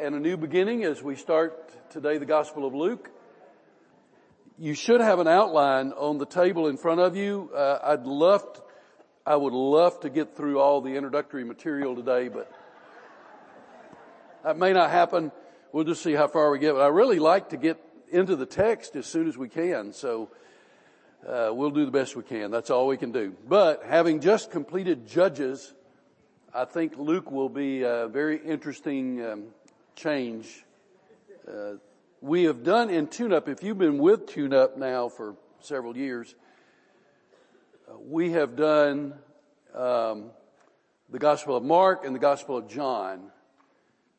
and a new beginning as we start today the Gospel of Luke. You should have an outline on the table in front of you. Uh, I'd love, to, I would love to get through all the introductory material today, but that may not happen. We'll just see how far we get. But I really like to get into the text as soon as we can, so uh, we'll do the best we can. That's all we can do. But having just completed Judges, I think Luke will be a very interesting um, change. Uh, we have done in TuneUp, if you've been with TuneUp now for several years, uh, we have done um, the Gospel of Mark and the Gospel of John,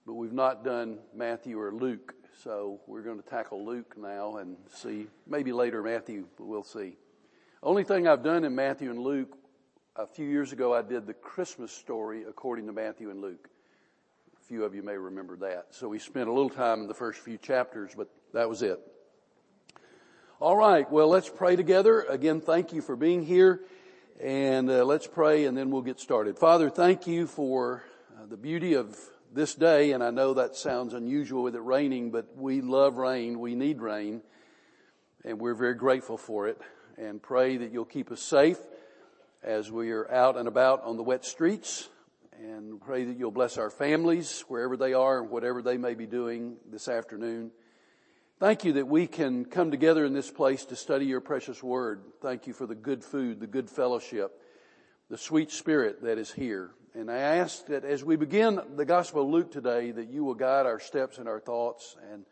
but we've not done Matthew or Luke. So we're going to tackle Luke now and see, maybe later Matthew, but we'll see. Only thing I've done in Matthew and Luke a few years ago I did the Christmas story according to Matthew and Luke. Few of you may remember that. So we spent a little time in the first few chapters, but that was it. All right. Well, let's pray together. Again, thank you for being here and uh, let's pray and then we'll get started. Father, thank you for uh, the beauty of this day. And I know that sounds unusual with it raining, but we love rain. We need rain and we're very grateful for it and pray that you'll keep us safe as we are out and about on the wet streets and pray that you'll bless our families wherever they are and whatever they may be doing this afternoon. Thank you that we can come together in this place to study your precious word. Thank you for the good food, the good fellowship, the sweet spirit that is here. And I ask that as we begin the Gospel of Luke today, that you will guide our steps and our thoughts. And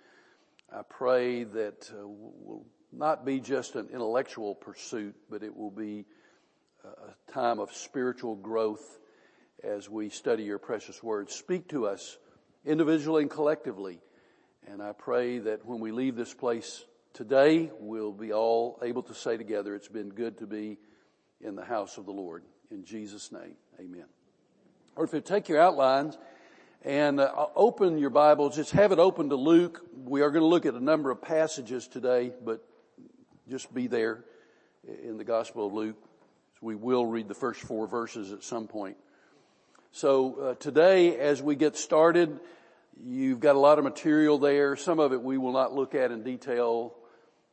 I pray that uh, will not be just an intellectual pursuit, but it will be a time of spiritual growth as we study your precious words. Speak to us individually and collectively. And I pray that when we leave this place today, we'll be all able to say together, it's been good to be in the house of the Lord. In Jesus' name, amen. Or if you take your outlines and uh, open your Bibles, just have it open to Luke. We are going to look at a number of passages today, but just be there in the Gospel of Luke. We will read the first four verses at some point. So uh, today, as we get started, you've got a lot of material there. Some of it we will not look at in detail.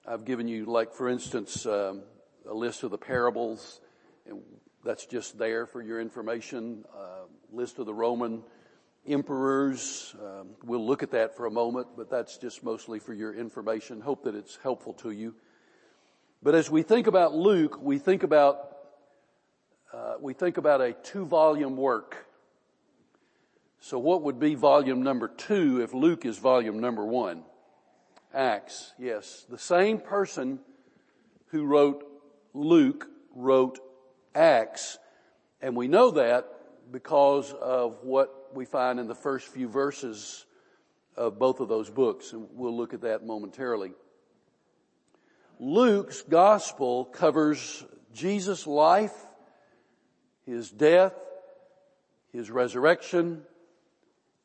I've given you, like for instance, um, a list of the parables, and that's just there for your information. Uh, list of the Roman emperors. Um, we'll look at that for a moment, but that's just mostly for your information. Hope that it's helpful to you. But as we think about Luke, we think about uh, we think about a two volume work. So what would be volume number two if Luke is volume number one? Acts, yes. The same person who wrote Luke wrote Acts, and we know that because of what we find in the first few verses of both of those books, and we'll look at that momentarily. Luke's gospel covers Jesus' life his death, his resurrection,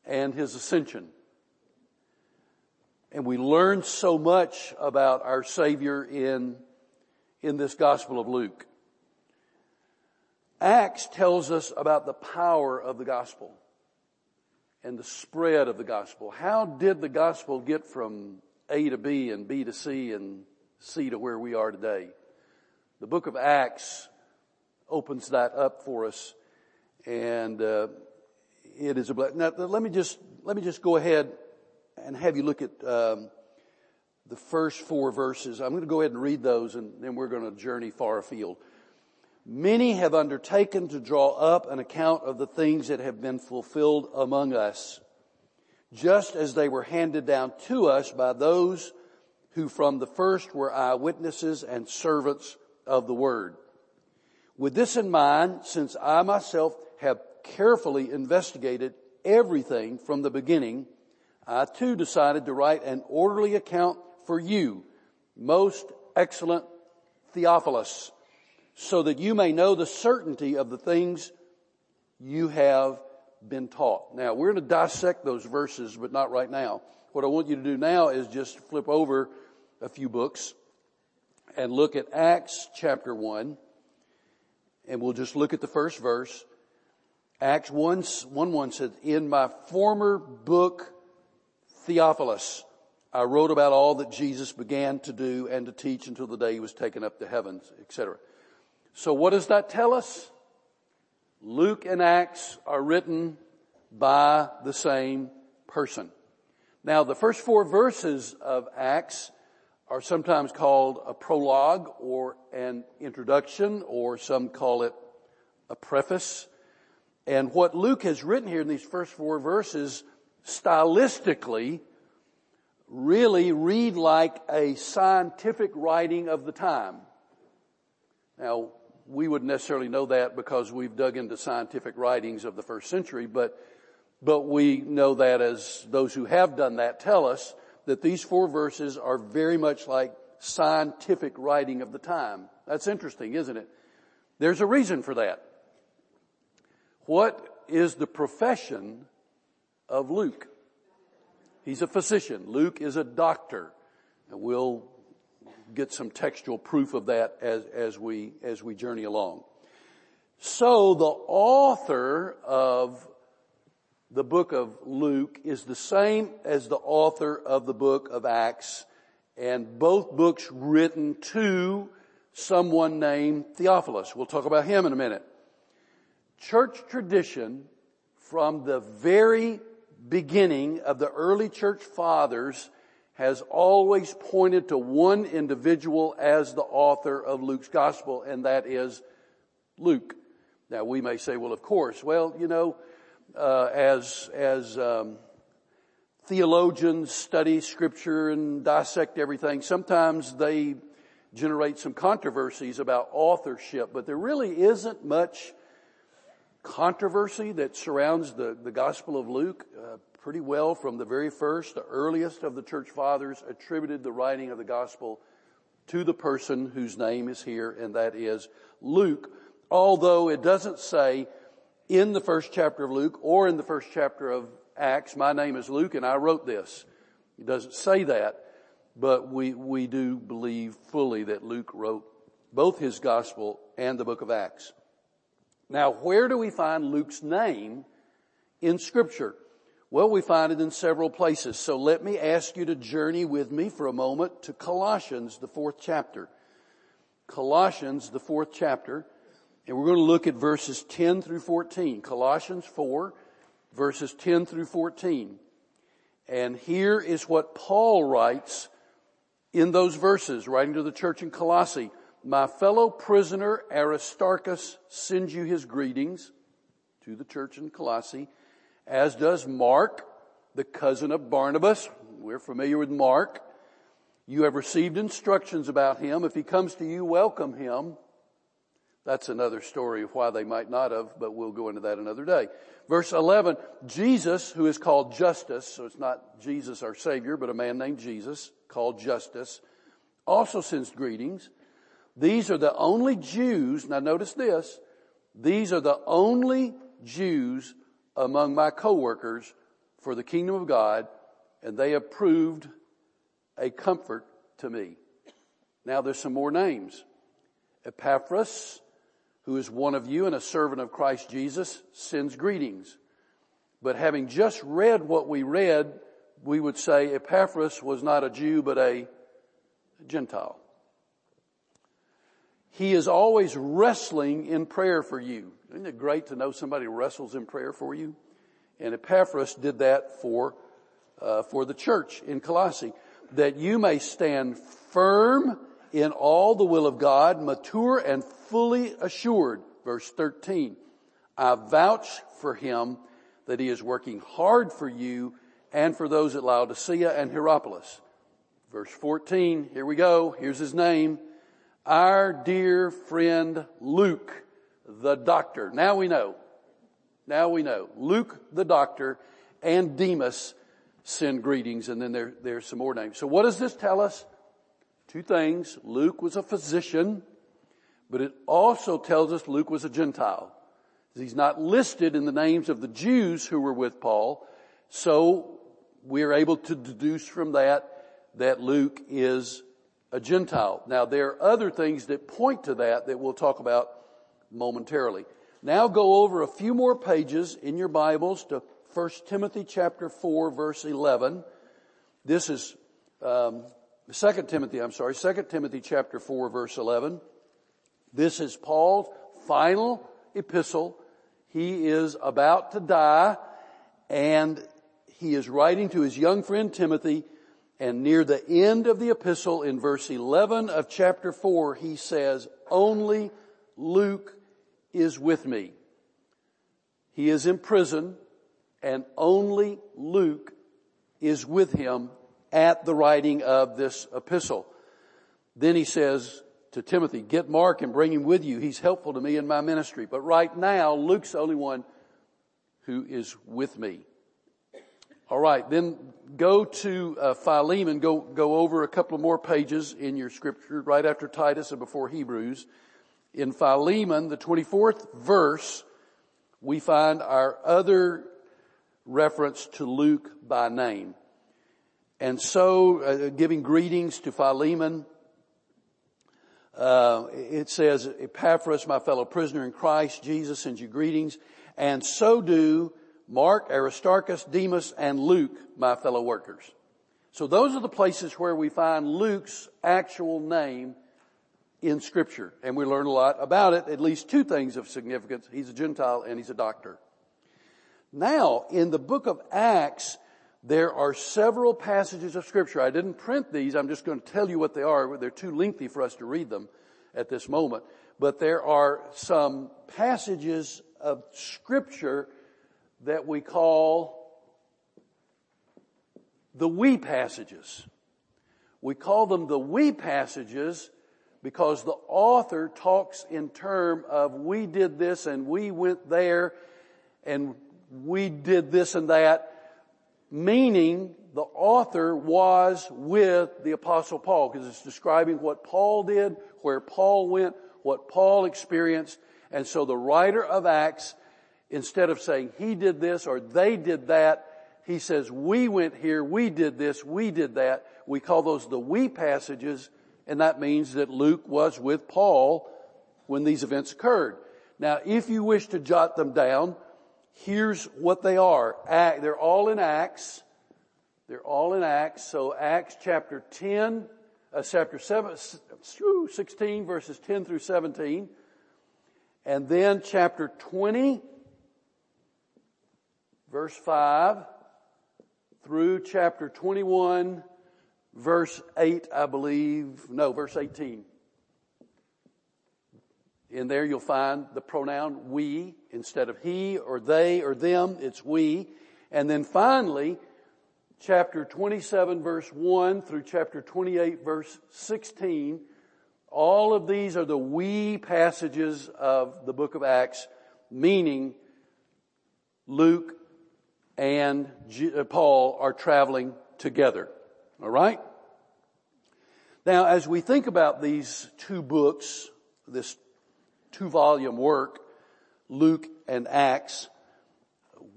and his ascension. And we learn so much about our Savior in, in this Gospel of Luke. Acts tells us about the power of the gospel and the spread of the gospel. How did the gospel get from A to B and B to C and C to where we are today? The book of Acts opens that up for us, and uh, it is a blessing. Now, let me just let me just go ahead and have you look at um, the first four verses. I'm going to go ahead and read those, and then we're going to journey far afield. Many have undertaken to draw up an account of the things that have been fulfilled among us, just as they were handed down to us by those who from the first were eyewitnesses and servants of the word. With this in mind, since I myself have carefully investigated everything from the beginning, I too decided to write an orderly account for you, most excellent Theophilus, so that you may know the certainty of the things you have been taught. Now, we're going to dissect those verses, but not right now. What I want you to do now is just flip over a few books and look at Acts chapter 1 and we'll just look at the first verse. Acts 1, 1 1 says, In my former book Theophilus, I wrote about all that Jesus began to do and to teach until the day he was taken up to heavens, etc. So what does that tell us? Luke and Acts are written by the same person. Now the first four verses of Acts are sometimes called a prologue or an introduction or some call it a preface. And what Luke has written here in these first four verses stylistically really read like a scientific writing of the time. Now, we wouldn't necessarily know that because we've dug into scientific writings of the first century, but, but we know that as those who have done that tell us that these four verses are very much like scientific writing of the time. That's interesting, isn't it? There's a reason for that. What is the profession of Luke? He's a physician. Luke is a doctor. And we'll get some textual proof of that as, as we, as we journey along. So the author of the book of Luke is the same as the author of the book of Acts and both books written to someone named Theophilus. We'll talk about him in a minute. Church tradition from the very beginning of the early church fathers has always pointed to one individual as the author of Luke's gospel, and that is Luke. Now we may say, well, of course. Well, you know, uh, as as um, theologians study scripture and dissect everything, sometimes they generate some controversies about authorship, but there really isn't much controversy that surrounds the, the Gospel of Luke. Uh, pretty well from the very first, the earliest of the church fathers attributed the writing of the Gospel to the person whose name is here, and that is Luke. Although it doesn't say in the first chapter of Luke or in the first chapter of Acts, my name is Luke and I wrote this. It doesn't say that, but we, we do believe fully that Luke wrote both his gospel and the book of Acts. Now, where do we find Luke's name in scripture? Well, we find it in several places. So let me ask you to journey with me for a moment to Colossians, the fourth chapter. Colossians, the fourth chapter. And we're going to look at verses 10 through 14. Colossians 4, verses 10 through 14. And here is what Paul writes in those verses, writing to the church in Colossae. My fellow prisoner Aristarchus sends you his greetings to the church in Colossae, as does Mark, the cousin of Barnabas. We're familiar with Mark. You have received instructions about him. If he comes to you, welcome him. That's another story of why they might not have, but we'll go into that another day. Verse 11, Jesus, who is called Justus, so it's not Jesus our Savior, but a man named Jesus, called Justus, also sends greetings. These are the only Jews, now notice this, these are the only Jews among my coworkers for the kingdom of God, and they have proved a comfort to me. Now there's some more names. Epaphras, who is one of you and a servant of Christ Jesus, sends greetings. But having just read what we read, we would say Epaphras was not a Jew, but a Gentile. He is always wrestling in prayer for you. Isn't it great to know somebody wrestles in prayer for you? And Epaphras did that for, uh, for the church in Colossae. That you may stand firm in all the will of God, mature and fully assured. Verse 13. I vouch for him that he is working hard for you and for those at Laodicea and Hierapolis. Verse 14, here we go. Here's his name our dear friend Luke, the doctor. Now we know. Now we know. Luke, the doctor, and Demas send greetings, and then there, there's some more names. So what does this tell us? Two things. Luke was a physician, but it also tells us Luke was a Gentile. He's not listed in the names of the Jews who were with Paul, so we're able to deduce from that that Luke is a Gentile. Now there are other things that point to that that we'll talk about momentarily. Now go over a few more pages in your Bibles to 1 Timothy chapter 4 verse 11. This is um, 2 Timothy, I'm sorry, 2 Timothy chapter 4 verse 11. This is Paul's final epistle. He is about to die and he is writing to his young friend Timothy and near the end of the epistle in verse 11 of chapter 4 he says, only Luke is with me. He is in prison and only Luke is with him at the writing of this epistle. Then he says to Timothy, get Mark and bring him with you. He's helpful to me in my ministry. But right now, Luke's the only one who is with me. All right, then go to uh, Philemon. Go go over a couple more pages in your scripture right after Titus and before Hebrews. In Philemon, the twenty fourth verse, we find our other reference to Luke by name. And so, uh, giving greetings to Philemon, uh, it says, Epaphras, my fellow prisoner in Christ Jesus, sends you greetings, and so do Mark, Aristarchus, Demas, and Luke, my fellow workers. So those are the places where we find Luke's actual name in scripture. And we learn a lot about it, at least two things of significance. He's a Gentile and he's a doctor. Now, in the book of Acts, there are several passages of scripture. I didn't print these. I'm just going to tell you what they are. They're too lengthy for us to read them at this moment. But there are some passages of scripture that we call the we passages. We call them the we passages because the author talks in term of we did this and we went there and we did this and that meaning the author was with the apostle Paul because it's describing what Paul did, where Paul went, what Paul experienced. And so the writer of Acts, instead of saying he did this or they did that, he says we went here, we did this, we did that. We call those the we passages and that means that Luke was with Paul when these events occurred. Now if you wish to jot them down, here's what they are. They're all in Acts. They're all in Acts. So Acts chapter 10, uh, chapter 7, 16 verses 10 through 17. And then chapter 20, verse 5 through chapter 21, verse 8, I believe. No, verse 18. In there you'll find the pronoun we instead of he or they or them, it's we. And then finally, chapter 27 verse 1 through chapter 28 verse 16, all of these are the we passages of the book of Acts, meaning Luke and uh, Paul are traveling together. Alright? Now as we think about these two books, this two volume work, Luke and Acts,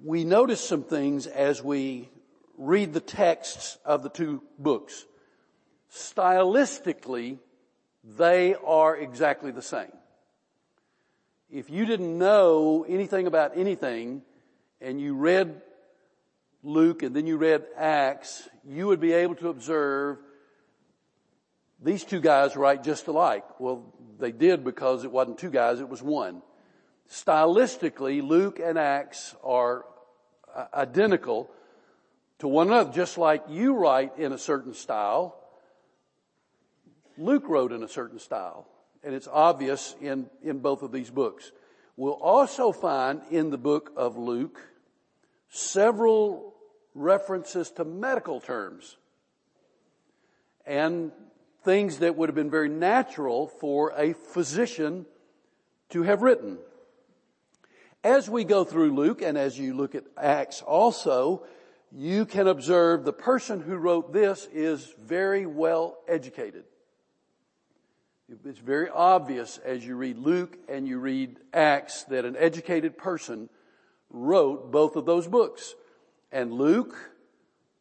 we notice some things as we read the texts of the two books. Stylistically, they are exactly the same. If you didn't know anything about anything and you read Luke and then you read Acts, you would be able to observe these two guys write just alike. Well, they did because it wasn't two guys, it was one. Stylistically, Luke and Acts are uh, identical to one another, just like you write in a certain style. Luke wrote in a certain style, and it's obvious in, in both of these books. We'll also find in the book of Luke several references to medical terms and things that would have been very natural for a physician to have written. As we go through Luke and as you look at Acts also, you can observe the person who wrote this is very well educated. It's very obvious as you read Luke and you read Acts that an educated person wrote both of those books. And Luke,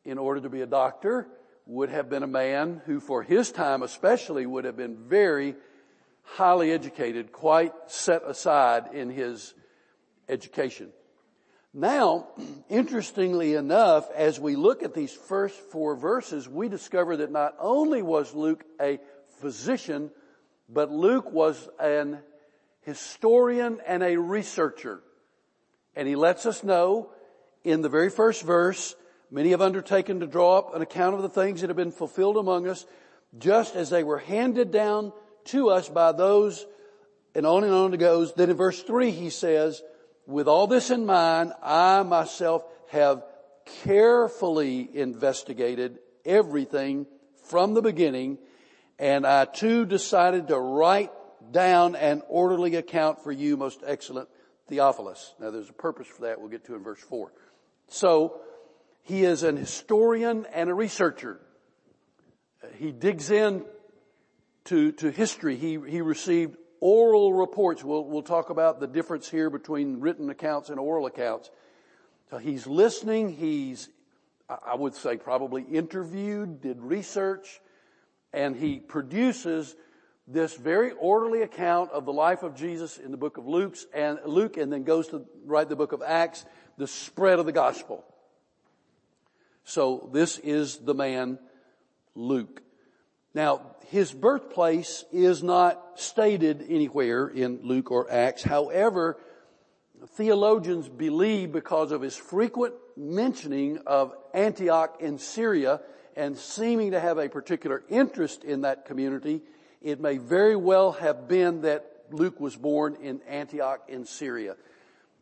in order to be a doctor, would have been a man who for his time especially would have been very highly educated, quite set aside in his education. Now, interestingly enough, as we look at these first four verses, we discover that not only was Luke a physician, but Luke was an historian and a researcher. And he lets us know in the very first verse, many have undertaken to draw up an account of the things that have been fulfilled among us, just as they were handed down to us by those, and on and on it goes. Then in verse three he says, with all this in mind, I myself have carefully investigated everything from the beginning, and I too decided to write down an orderly account for you, most excellent Theophilus. Now there's a purpose for that we'll get to in verse 4. So, he is an historian and a researcher. He digs in to, to history. He, he received oral reports. We'll, we'll talk about the difference here between written accounts and oral accounts. So he's listening. He's, I would say probably interviewed, did research, and he produces this very orderly account of the life of Jesus in the book of Luke's and Luke and then goes to write the book of Acts, the spread of the gospel. So this is the man Luke. Now, his birthplace is not stated anywhere in Luke or Acts. However, theologians believe because of his frequent mentioning of Antioch in Syria and seeming to have a particular interest in that community, it may very well have been that Luke was born in Antioch in Syria.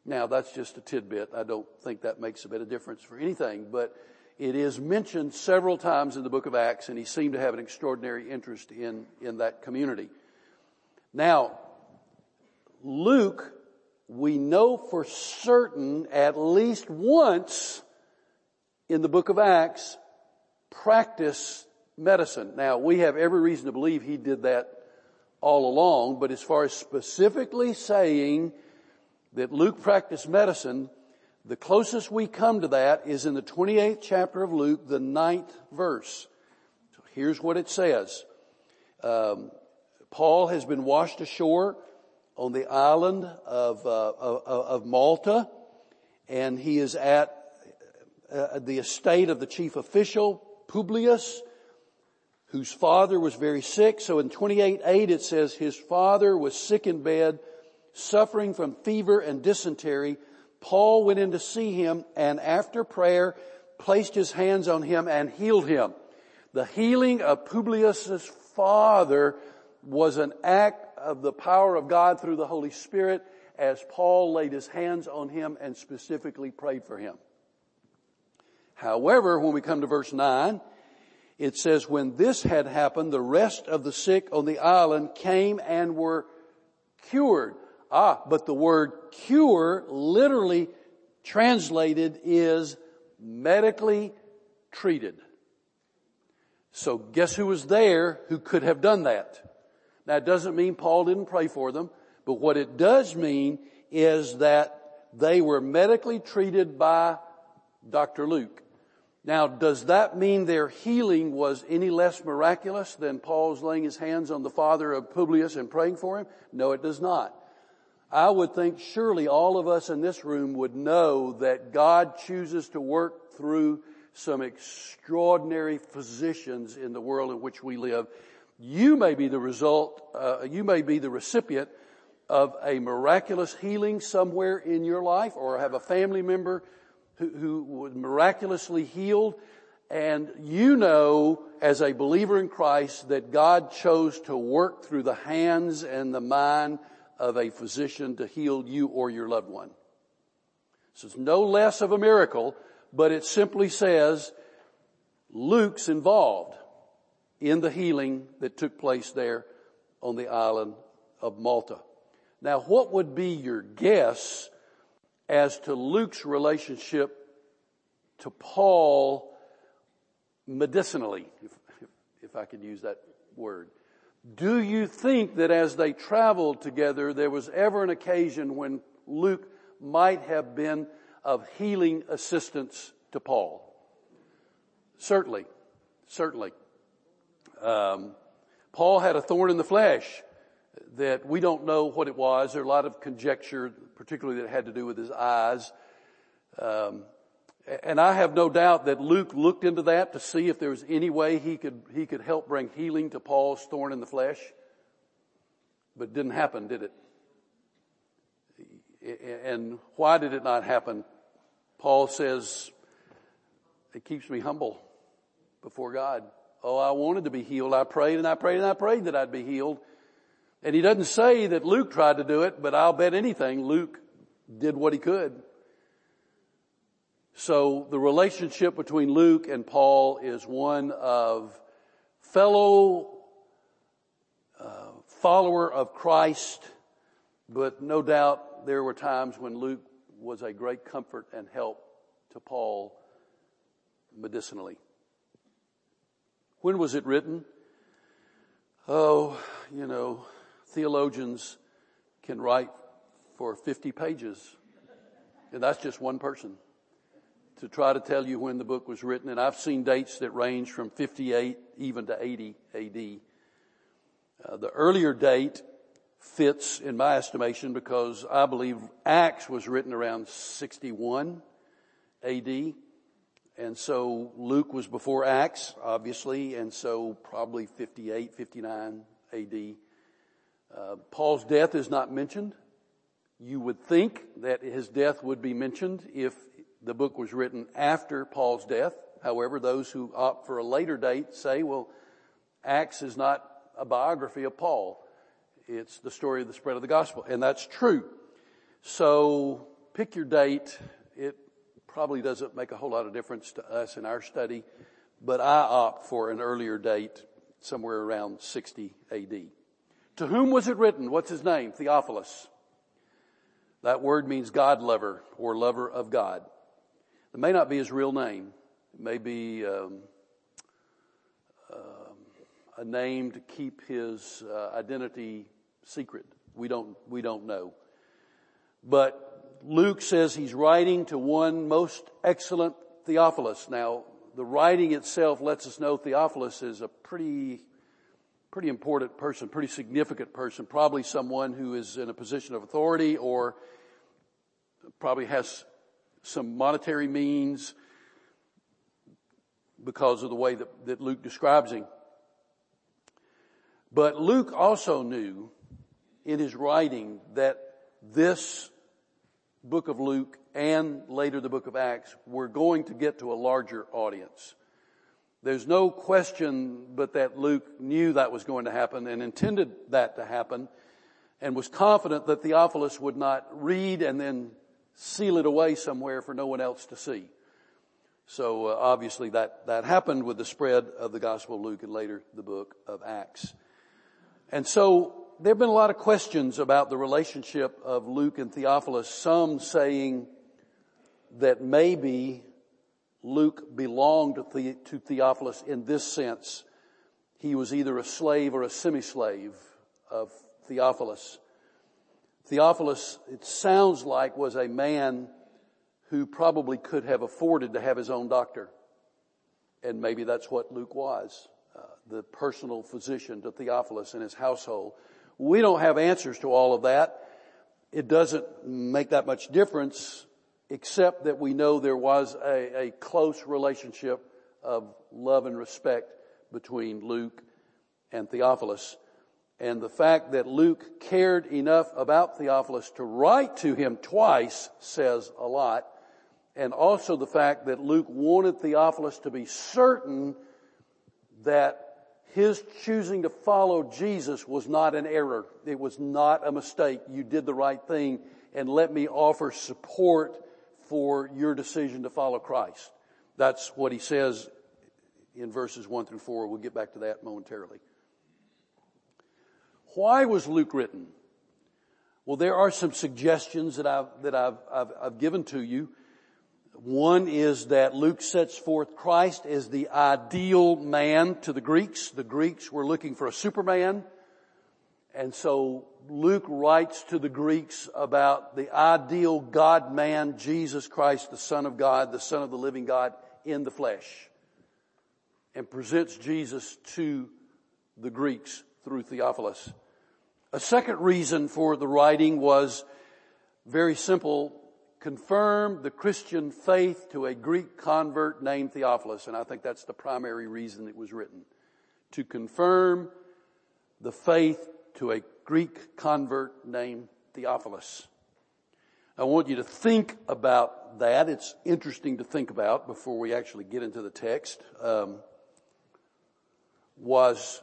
Now that's just a tidbit. I don't think that makes a bit of difference for anything, but it is mentioned several times in the book of Acts and he seemed to have an extraordinary interest in, in that community. Now, Luke, we know for certain at least once in the book of Acts practiced medicine. Now, we have every reason to believe he did that all along, but as far as specifically saying that Luke practiced medicine, the closest we come to that is in the 28th chapter of Luke, the ninth verse. So here's what it says. Um, Paul has been washed ashore on the island of, uh, of, of, Malta, and he is at uh, the estate of the chief official, Publius, whose father was very sick. So in 28.8 it says his father was sick in bed, suffering from fever and dysentery. Paul went in to see him and after prayer placed his hands on him and healed him. The healing of Publius's father was an act of the power of God through the Holy Spirit as Paul laid his hands on him and specifically prayed for him. However, when we come to verse 9, it says, when this had happened, the rest of the sick on the island came and were cured. Ah, but the word cure literally translated is medically treated. So guess who was there who could have done that? It doesn't mean Paul didn't pray for them, but what it does mean is that they were medically treated by Dr. Luke. Now, does that mean their healing was any less miraculous than Paul's laying his hands on the father of Publius and praying for him? No, it does not. I would think surely all of us in this room would know that God chooses to work through some extraordinary physicians in the world in which we live. You may be the result, uh, you may be the recipient of a miraculous healing somewhere in your life or have a family member who, who was miraculously healed. And you know, as a believer in Christ, that God chose to work through the hands and the mind of a physician to heal you or your loved one. So it's no less of a miracle, but it simply says Luke's involved in the healing that took place there on the island of Malta. Now what would be your guess as to Luke's relationship to Paul medicinally, if, if I could use that word. Do you think that as they traveled together, there was ever an occasion when Luke might have been of healing assistance to Paul? Certainly, certainly. Um, Paul had a thorn in the flesh that we don't know what it was. There are a lot of conjecture, particularly that had to do with his eyes. Um, and I have no doubt that Luke looked into that to see if there was any way he could, he could help bring healing to Paul's thorn in the flesh. But it didn't happen, did it? And why did it not happen? Paul says, it keeps me humble before God. Oh, I wanted to be healed. I prayed and I prayed and I prayed that I'd be healed. And he doesn't say that Luke tried to do it, but I'll bet anything Luke did what he could. So the relationship between Luke and Paul is one of fellow uh, follower of Christ, but no doubt there were times when Luke was a great comfort and help to Paul medicinally. When was it written? Oh, you know, theologians can write for 50 pages. And that's just one person to try to tell you when the book was written. And I've seen dates that range from 58 even to 80 AD. Uh, the earlier date fits in my estimation because I believe Acts was written around 61 AD. And so Luke was before Acts, obviously, and so probably 58, 59 AD. Uh, Paul's death is not mentioned. You would think that his death would be mentioned if the book was written after Paul's death. However, those who opt for a later date say, well, Acts is not a biography of Paul. It's the story of the spread of the gospel. And that's true. So pick your date. It probably doesn't make a whole lot of difference to us in our study, but I opt for an earlier date, somewhere around 60 AD. To whom was it written? What's his name? Theophilus. That word means God lover or lover of God. It may not be his real name. It may be um, um, a name to keep his uh, identity secret. We don't, we don't know. But Luke says he's writing to one most excellent Theophilus. Now, the writing itself lets us know Theophilus is a pretty, pretty important person, pretty significant person, probably someone who is in a position of authority or probably has some monetary means because of the way that, that Luke describes him. But Luke also knew in his writing that this book of Luke and later the book of Acts, we're going to get to a larger audience. There's no question but that Luke knew that was going to happen and intended that to happen and was confident that Theophilus would not read and then seal it away somewhere for no one else to see. So uh, obviously that, that happened with the spread of the Gospel of Luke and later the book of Acts. And so there have been a lot of questions about the relationship of Luke and Theophilus, some saying that maybe Luke belonged to, the, to Theophilus in this sense. He was either a slave or a semi-slave of Theophilus. Theophilus, it sounds like, was a man who probably could have afforded to have his own doctor. And maybe that's what Luke was, uh, the personal physician to Theophilus and his household. We don't have answers to all of that. It doesn't make that much difference except that we know there was a, a close relationship of love and respect between Luke and Theophilus. And the fact that Luke cared enough about Theophilus to write to him twice says a lot. And also the fact that Luke wanted Theophilus to be certain that his choosing to follow Jesus was not an error. It was not a mistake. You did the right thing and let me offer support for your decision to follow Christ. That's what he says in verses one through four. We'll get back to that momentarily. Why was Luke written? Well, there are some suggestions that I've, that I've, I've, I've given to you. One is that Luke sets forth Christ as the ideal man to the Greeks. The Greeks were looking for a superman. And so Luke writes to the Greeks about the ideal God man, Jesus Christ, the Son of God, the Son of the living God in the flesh. And presents Jesus to the Greeks through Theophilus. A second reason for the writing was very simple confirm the Christian faith to a Greek convert named Theophilus. And I think that's the primary reason it was written. To confirm the faith to a Greek convert named Theophilus. I want you to think about that. It's interesting to think about before we actually get into the text. Um, was,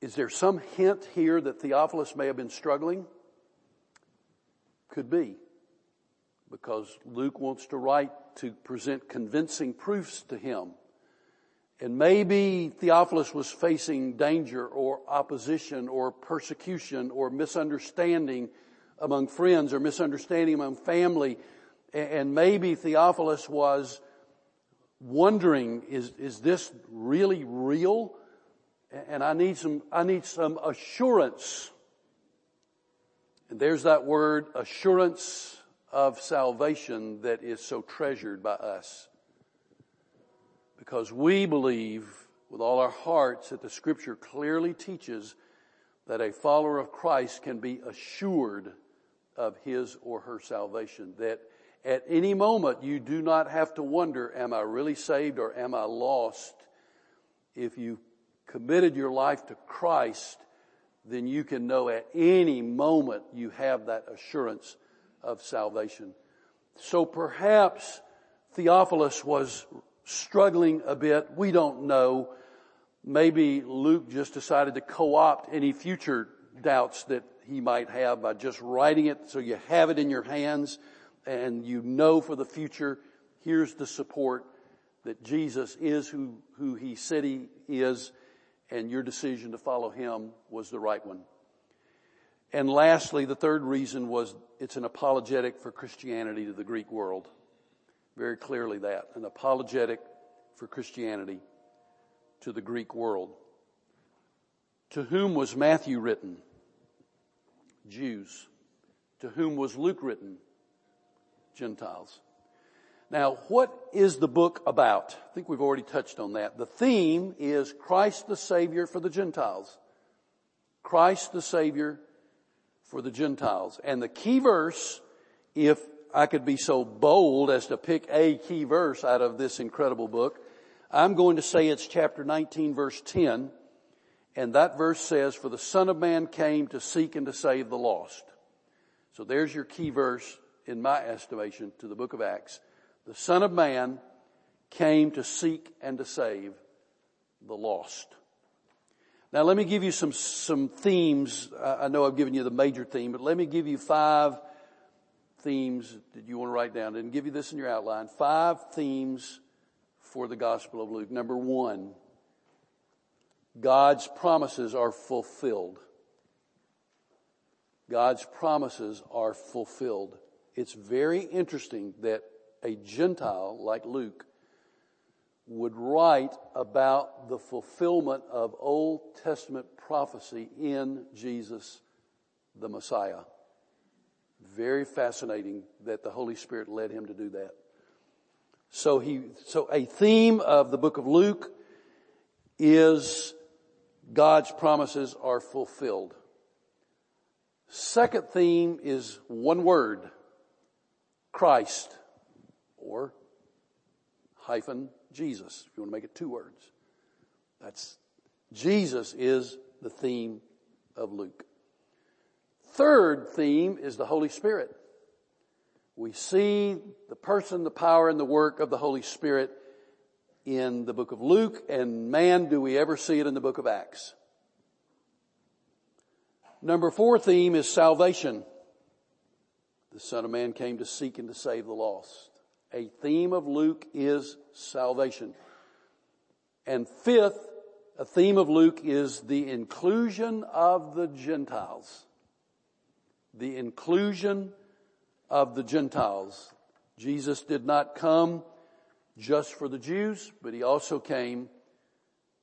is there some hint here that Theophilus may have been struggling? Could be. Because Luke wants to write to present convincing proofs to him. And maybe Theophilus was facing danger or opposition or persecution or misunderstanding among friends or misunderstanding among family. And maybe Theophilus was wondering, is, is this really real? And I need some, I need some assurance. And there's that word, assurance of salvation that is so treasured by us. Because we believe with all our hearts that the scripture clearly teaches that a follower of Christ can be assured of his or her salvation. That at any moment you do not have to wonder, am I really saved or am I lost? If you committed your life to Christ, then you can know at any moment you have that assurance of salvation. So perhaps Theophilus was struggling a bit. We don't know. Maybe Luke just decided to co-opt any future doubts that he might have by just writing it so you have it in your hands and you know for the future, here's the support that Jesus is who, who he said he is and your decision to follow him was the right one. And lastly, the third reason was it's an apologetic for Christianity to the Greek world. Very clearly that. An apologetic for Christianity to the Greek world. To whom was Matthew written? Jews. To whom was Luke written? Gentiles. Now, what is the book about? I think we've already touched on that. The theme is Christ the Savior for the Gentiles. Christ the Savior for the Gentiles. And the key verse, if I could be so bold as to pick a key verse out of this incredible book, I'm going to say it's chapter 19 verse 10. And that verse says, for the son of man came to seek and to save the lost. So there's your key verse in my estimation to the book of Acts. The son of man came to seek and to save the lost. Now let me give you some, some themes. I know I've given you the major theme, but let me give you five themes that you want to write down. And give you this in your outline. Five themes for the Gospel of Luke. Number one, God's promises are fulfilled. God's promises are fulfilled. It's very interesting that a Gentile like Luke would write about the fulfillment of Old Testament prophecy in Jesus the Messiah. Very fascinating that the Holy Spirit led him to do that. So he, so a theme of the book of Luke is God's promises are fulfilled. Second theme is one word, Christ, or hyphen Jesus, if you want to make it two words. That's, Jesus is the theme of Luke. Third theme is the Holy Spirit. We see the person, the power, and the work of the Holy Spirit in the book of Luke, and man, do we ever see it in the book of Acts. Number four theme is salvation. The Son of Man came to seek and to save the lost. A theme of Luke is salvation. And fifth, a theme of Luke is the inclusion of the Gentiles. The inclusion of the Gentiles. Jesus did not come just for the Jews, but he also came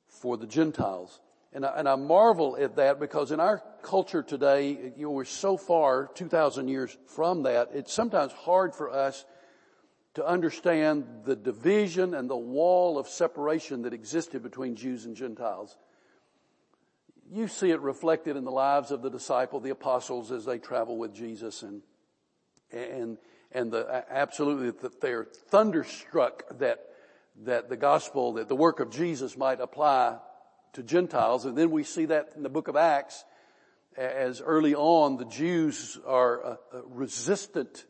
for the Gentiles. And I, and I marvel at that because in our culture today, you know, we're so far, 2,000 years from that, it's sometimes hard for us to understand the division and the wall of separation that existed between Jews and Gentiles. You see it reflected in the lives of the disciple, the apostles as they travel with Jesus and, and, and the, absolutely that they're thunderstruck that, that the gospel, that the work of Jesus might apply to Gentiles. And then we see that in the book of Acts as early on the Jews are uh, uh, resistant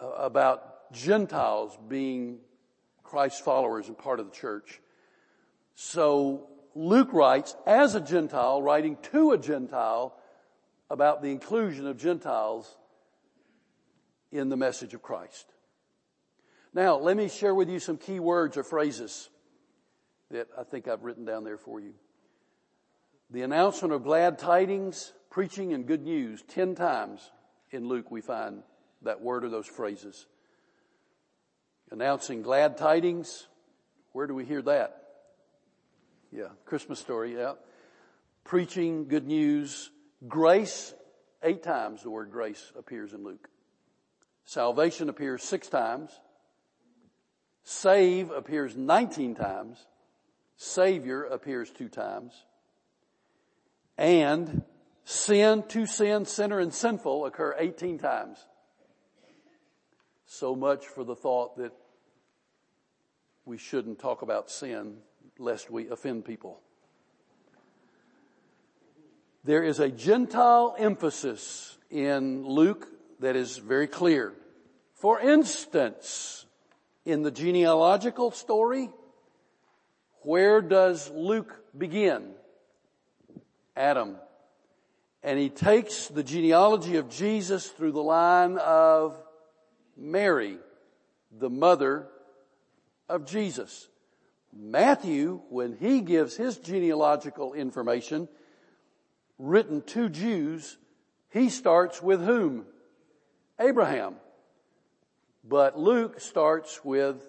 uh, about Gentiles being Christ's followers and part of the church. So Luke writes as a Gentile, writing to a Gentile about the inclusion of Gentiles in the message of Christ. Now, let me share with you some key words or phrases that I think I've written down there for you. The announcement of glad tidings, preaching and good news. Ten times in Luke we find that word or those phrases. Announcing glad tidings. Where do we hear that? Yeah, Christmas story, yeah. Preaching good news. Grace, eight times the word grace appears in Luke. Salvation appears six times. Save appears 19 times. Savior appears two times. And sin, to sin, sinner, and sinful occur 18 times. So much for the thought that we shouldn't talk about sin lest we offend people. There is a Gentile emphasis in Luke that is very clear. For instance, in the genealogical story, where does Luke begin? Adam. And he takes the genealogy of Jesus through the line of Mary, the mother of Jesus. Matthew, when he gives his genealogical information written to Jews, he starts with whom? Abraham. But Luke starts with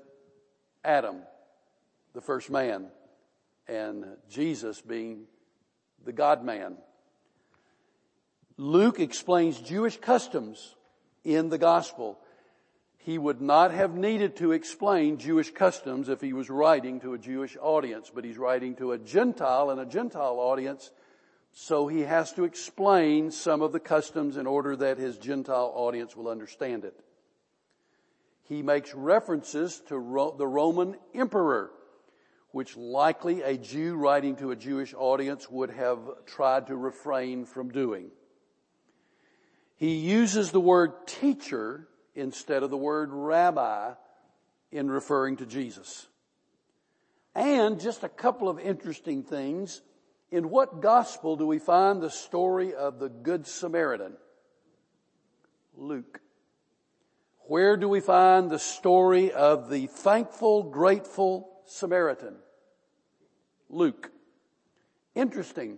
Adam, the first man, and Jesus being the God man. Luke explains Jewish customs in the gospel. He would not have needed to explain Jewish customs if he was writing to a Jewish audience, but he's writing to a Gentile and a Gentile audience, so he has to explain some of the customs in order that his Gentile audience will understand it. He makes references to Ro- the Roman emperor which likely a Jew writing to a Jewish audience would have tried to refrain from doing. He uses the word teacher instead of the word rabbi in referring to Jesus. And just a couple of interesting things. In what gospel do we find the story of the Good Samaritan? Luke. Where do we find the story of the thankful, grateful Samaritan? Luke. Interesting.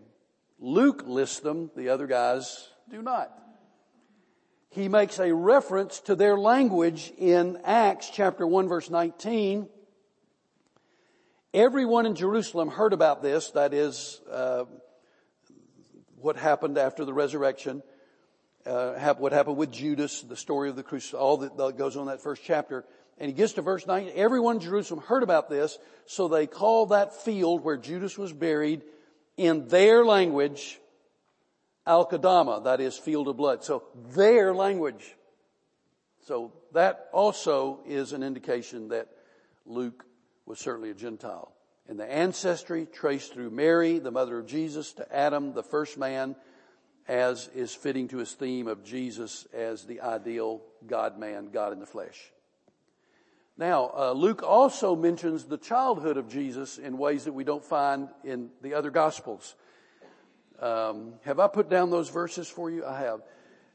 Luke lists them, the other guys do not. He makes a reference to their language in Acts chapter 1 verse 19. Everyone in Jerusalem heard about this, that is, uh, what happened after the resurrection, uh, what happened with Judas, the story of the crucifixion, all that goes on in that first chapter. And he gets to verse 9. Everyone in Jerusalem heard about this, so they called that field where Judas was buried in their language, Akeldama, that is field of blood. So their language. So that also is an indication that Luke was certainly a Gentile. And the ancestry traced through Mary, the mother of Jesus, to Adam, the first man, as is fitting to his theme of Jesus as the ideal God man, God in the flesh. Now, uh, Luke also mentions the childhood of Jesus in ways that we don't find in the other Gospels. Um, have I put down those verses for you? I have.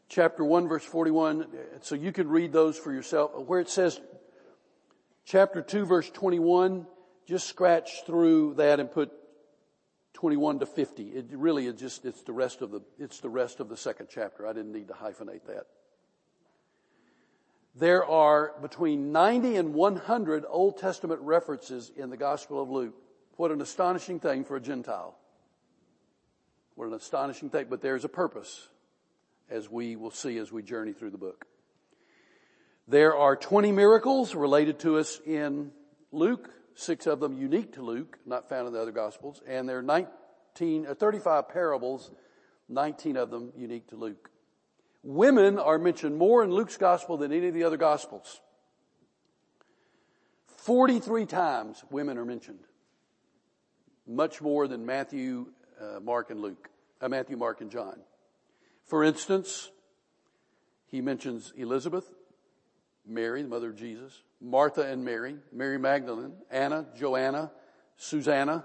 Chapter 1 verse 41, so you can read those for yourself. Where it says, chapter 2 verse 21, just scratch through that and put 21 to 50. It really is just, it's the rest of the, it's the rest of the second chapter. I didn't need to hyphenate that. There are between 90 and 100 Old Testament references in the Gospel of Luke. What an astonishing thing for a Gentile. What an astonishing thing, but there's a purpose, as we will see as we journey through the book. There are 20 miracles related to us in Luke, six of them unique to Luke, not found in the other Gospels, and there are 19, or uh, 35 parables, 19 of them unique to Luke. Women are mentioned more in Luke's gospel than any of the other gospels. 43 times women are mentioned. Much more than Matthew, uh, Mark, and Luke. Uh, Matthew, Mark, and John. For instance, he mentions Elizabeth, Mary, the mother of Jesus, Martha and Mary, Mary Magdalene, Anna, Joanna, Susanna,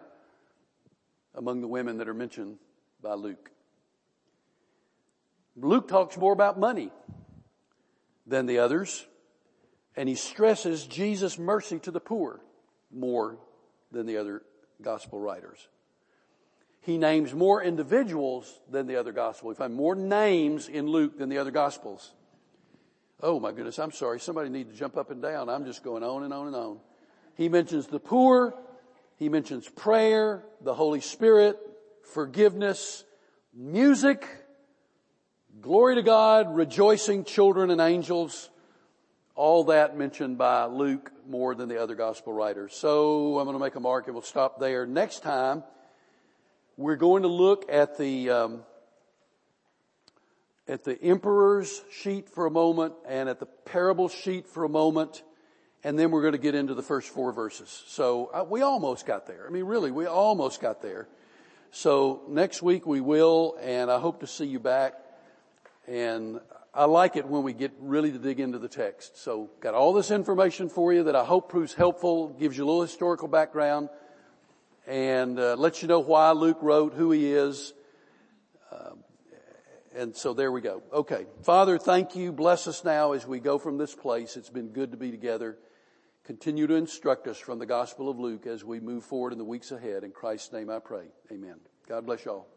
among the women that are mentioned by Luke. Luke talks more about money than the others, and he stresses Jesus' mercy to the poor more than the other gospel writers. He names more individuals than the other gospel. We find more names in Luke than the other gospels. Oh my goodness, I'm sorry. Somebody need to jump up and down. I'm just going on and on and on. He mentions the poor. He mentions prayer, the Holy Spirit, forgiveness, music, glory to God, rejoicing children and angels. All that mentioned by Luke more than the other gospel writers. So I'm going to make a mark and we'll stop there. Next time, we're going to look at the um, at the emperor's sheet for a moment and at the parable sheet for a moment, and then we're going to get into the first four verses. So uh, we almost got there. I mean, really, we almost got there. So next week we will, and I hope to see you back. And I like it when we get really to dig into the text. So got all this information for you that I hope proves helpful, gives you a little historical background, and uh, lets you know why Luke wrote, who he is, and so there we go. Okay. Father, thank you. Bless us now as we go from this place. It's been good to be together. Continue to instruct us from the Gospel of Luke as we move forward in the weeks ahead. In Christ's name I pray. Amen. God bless y'all.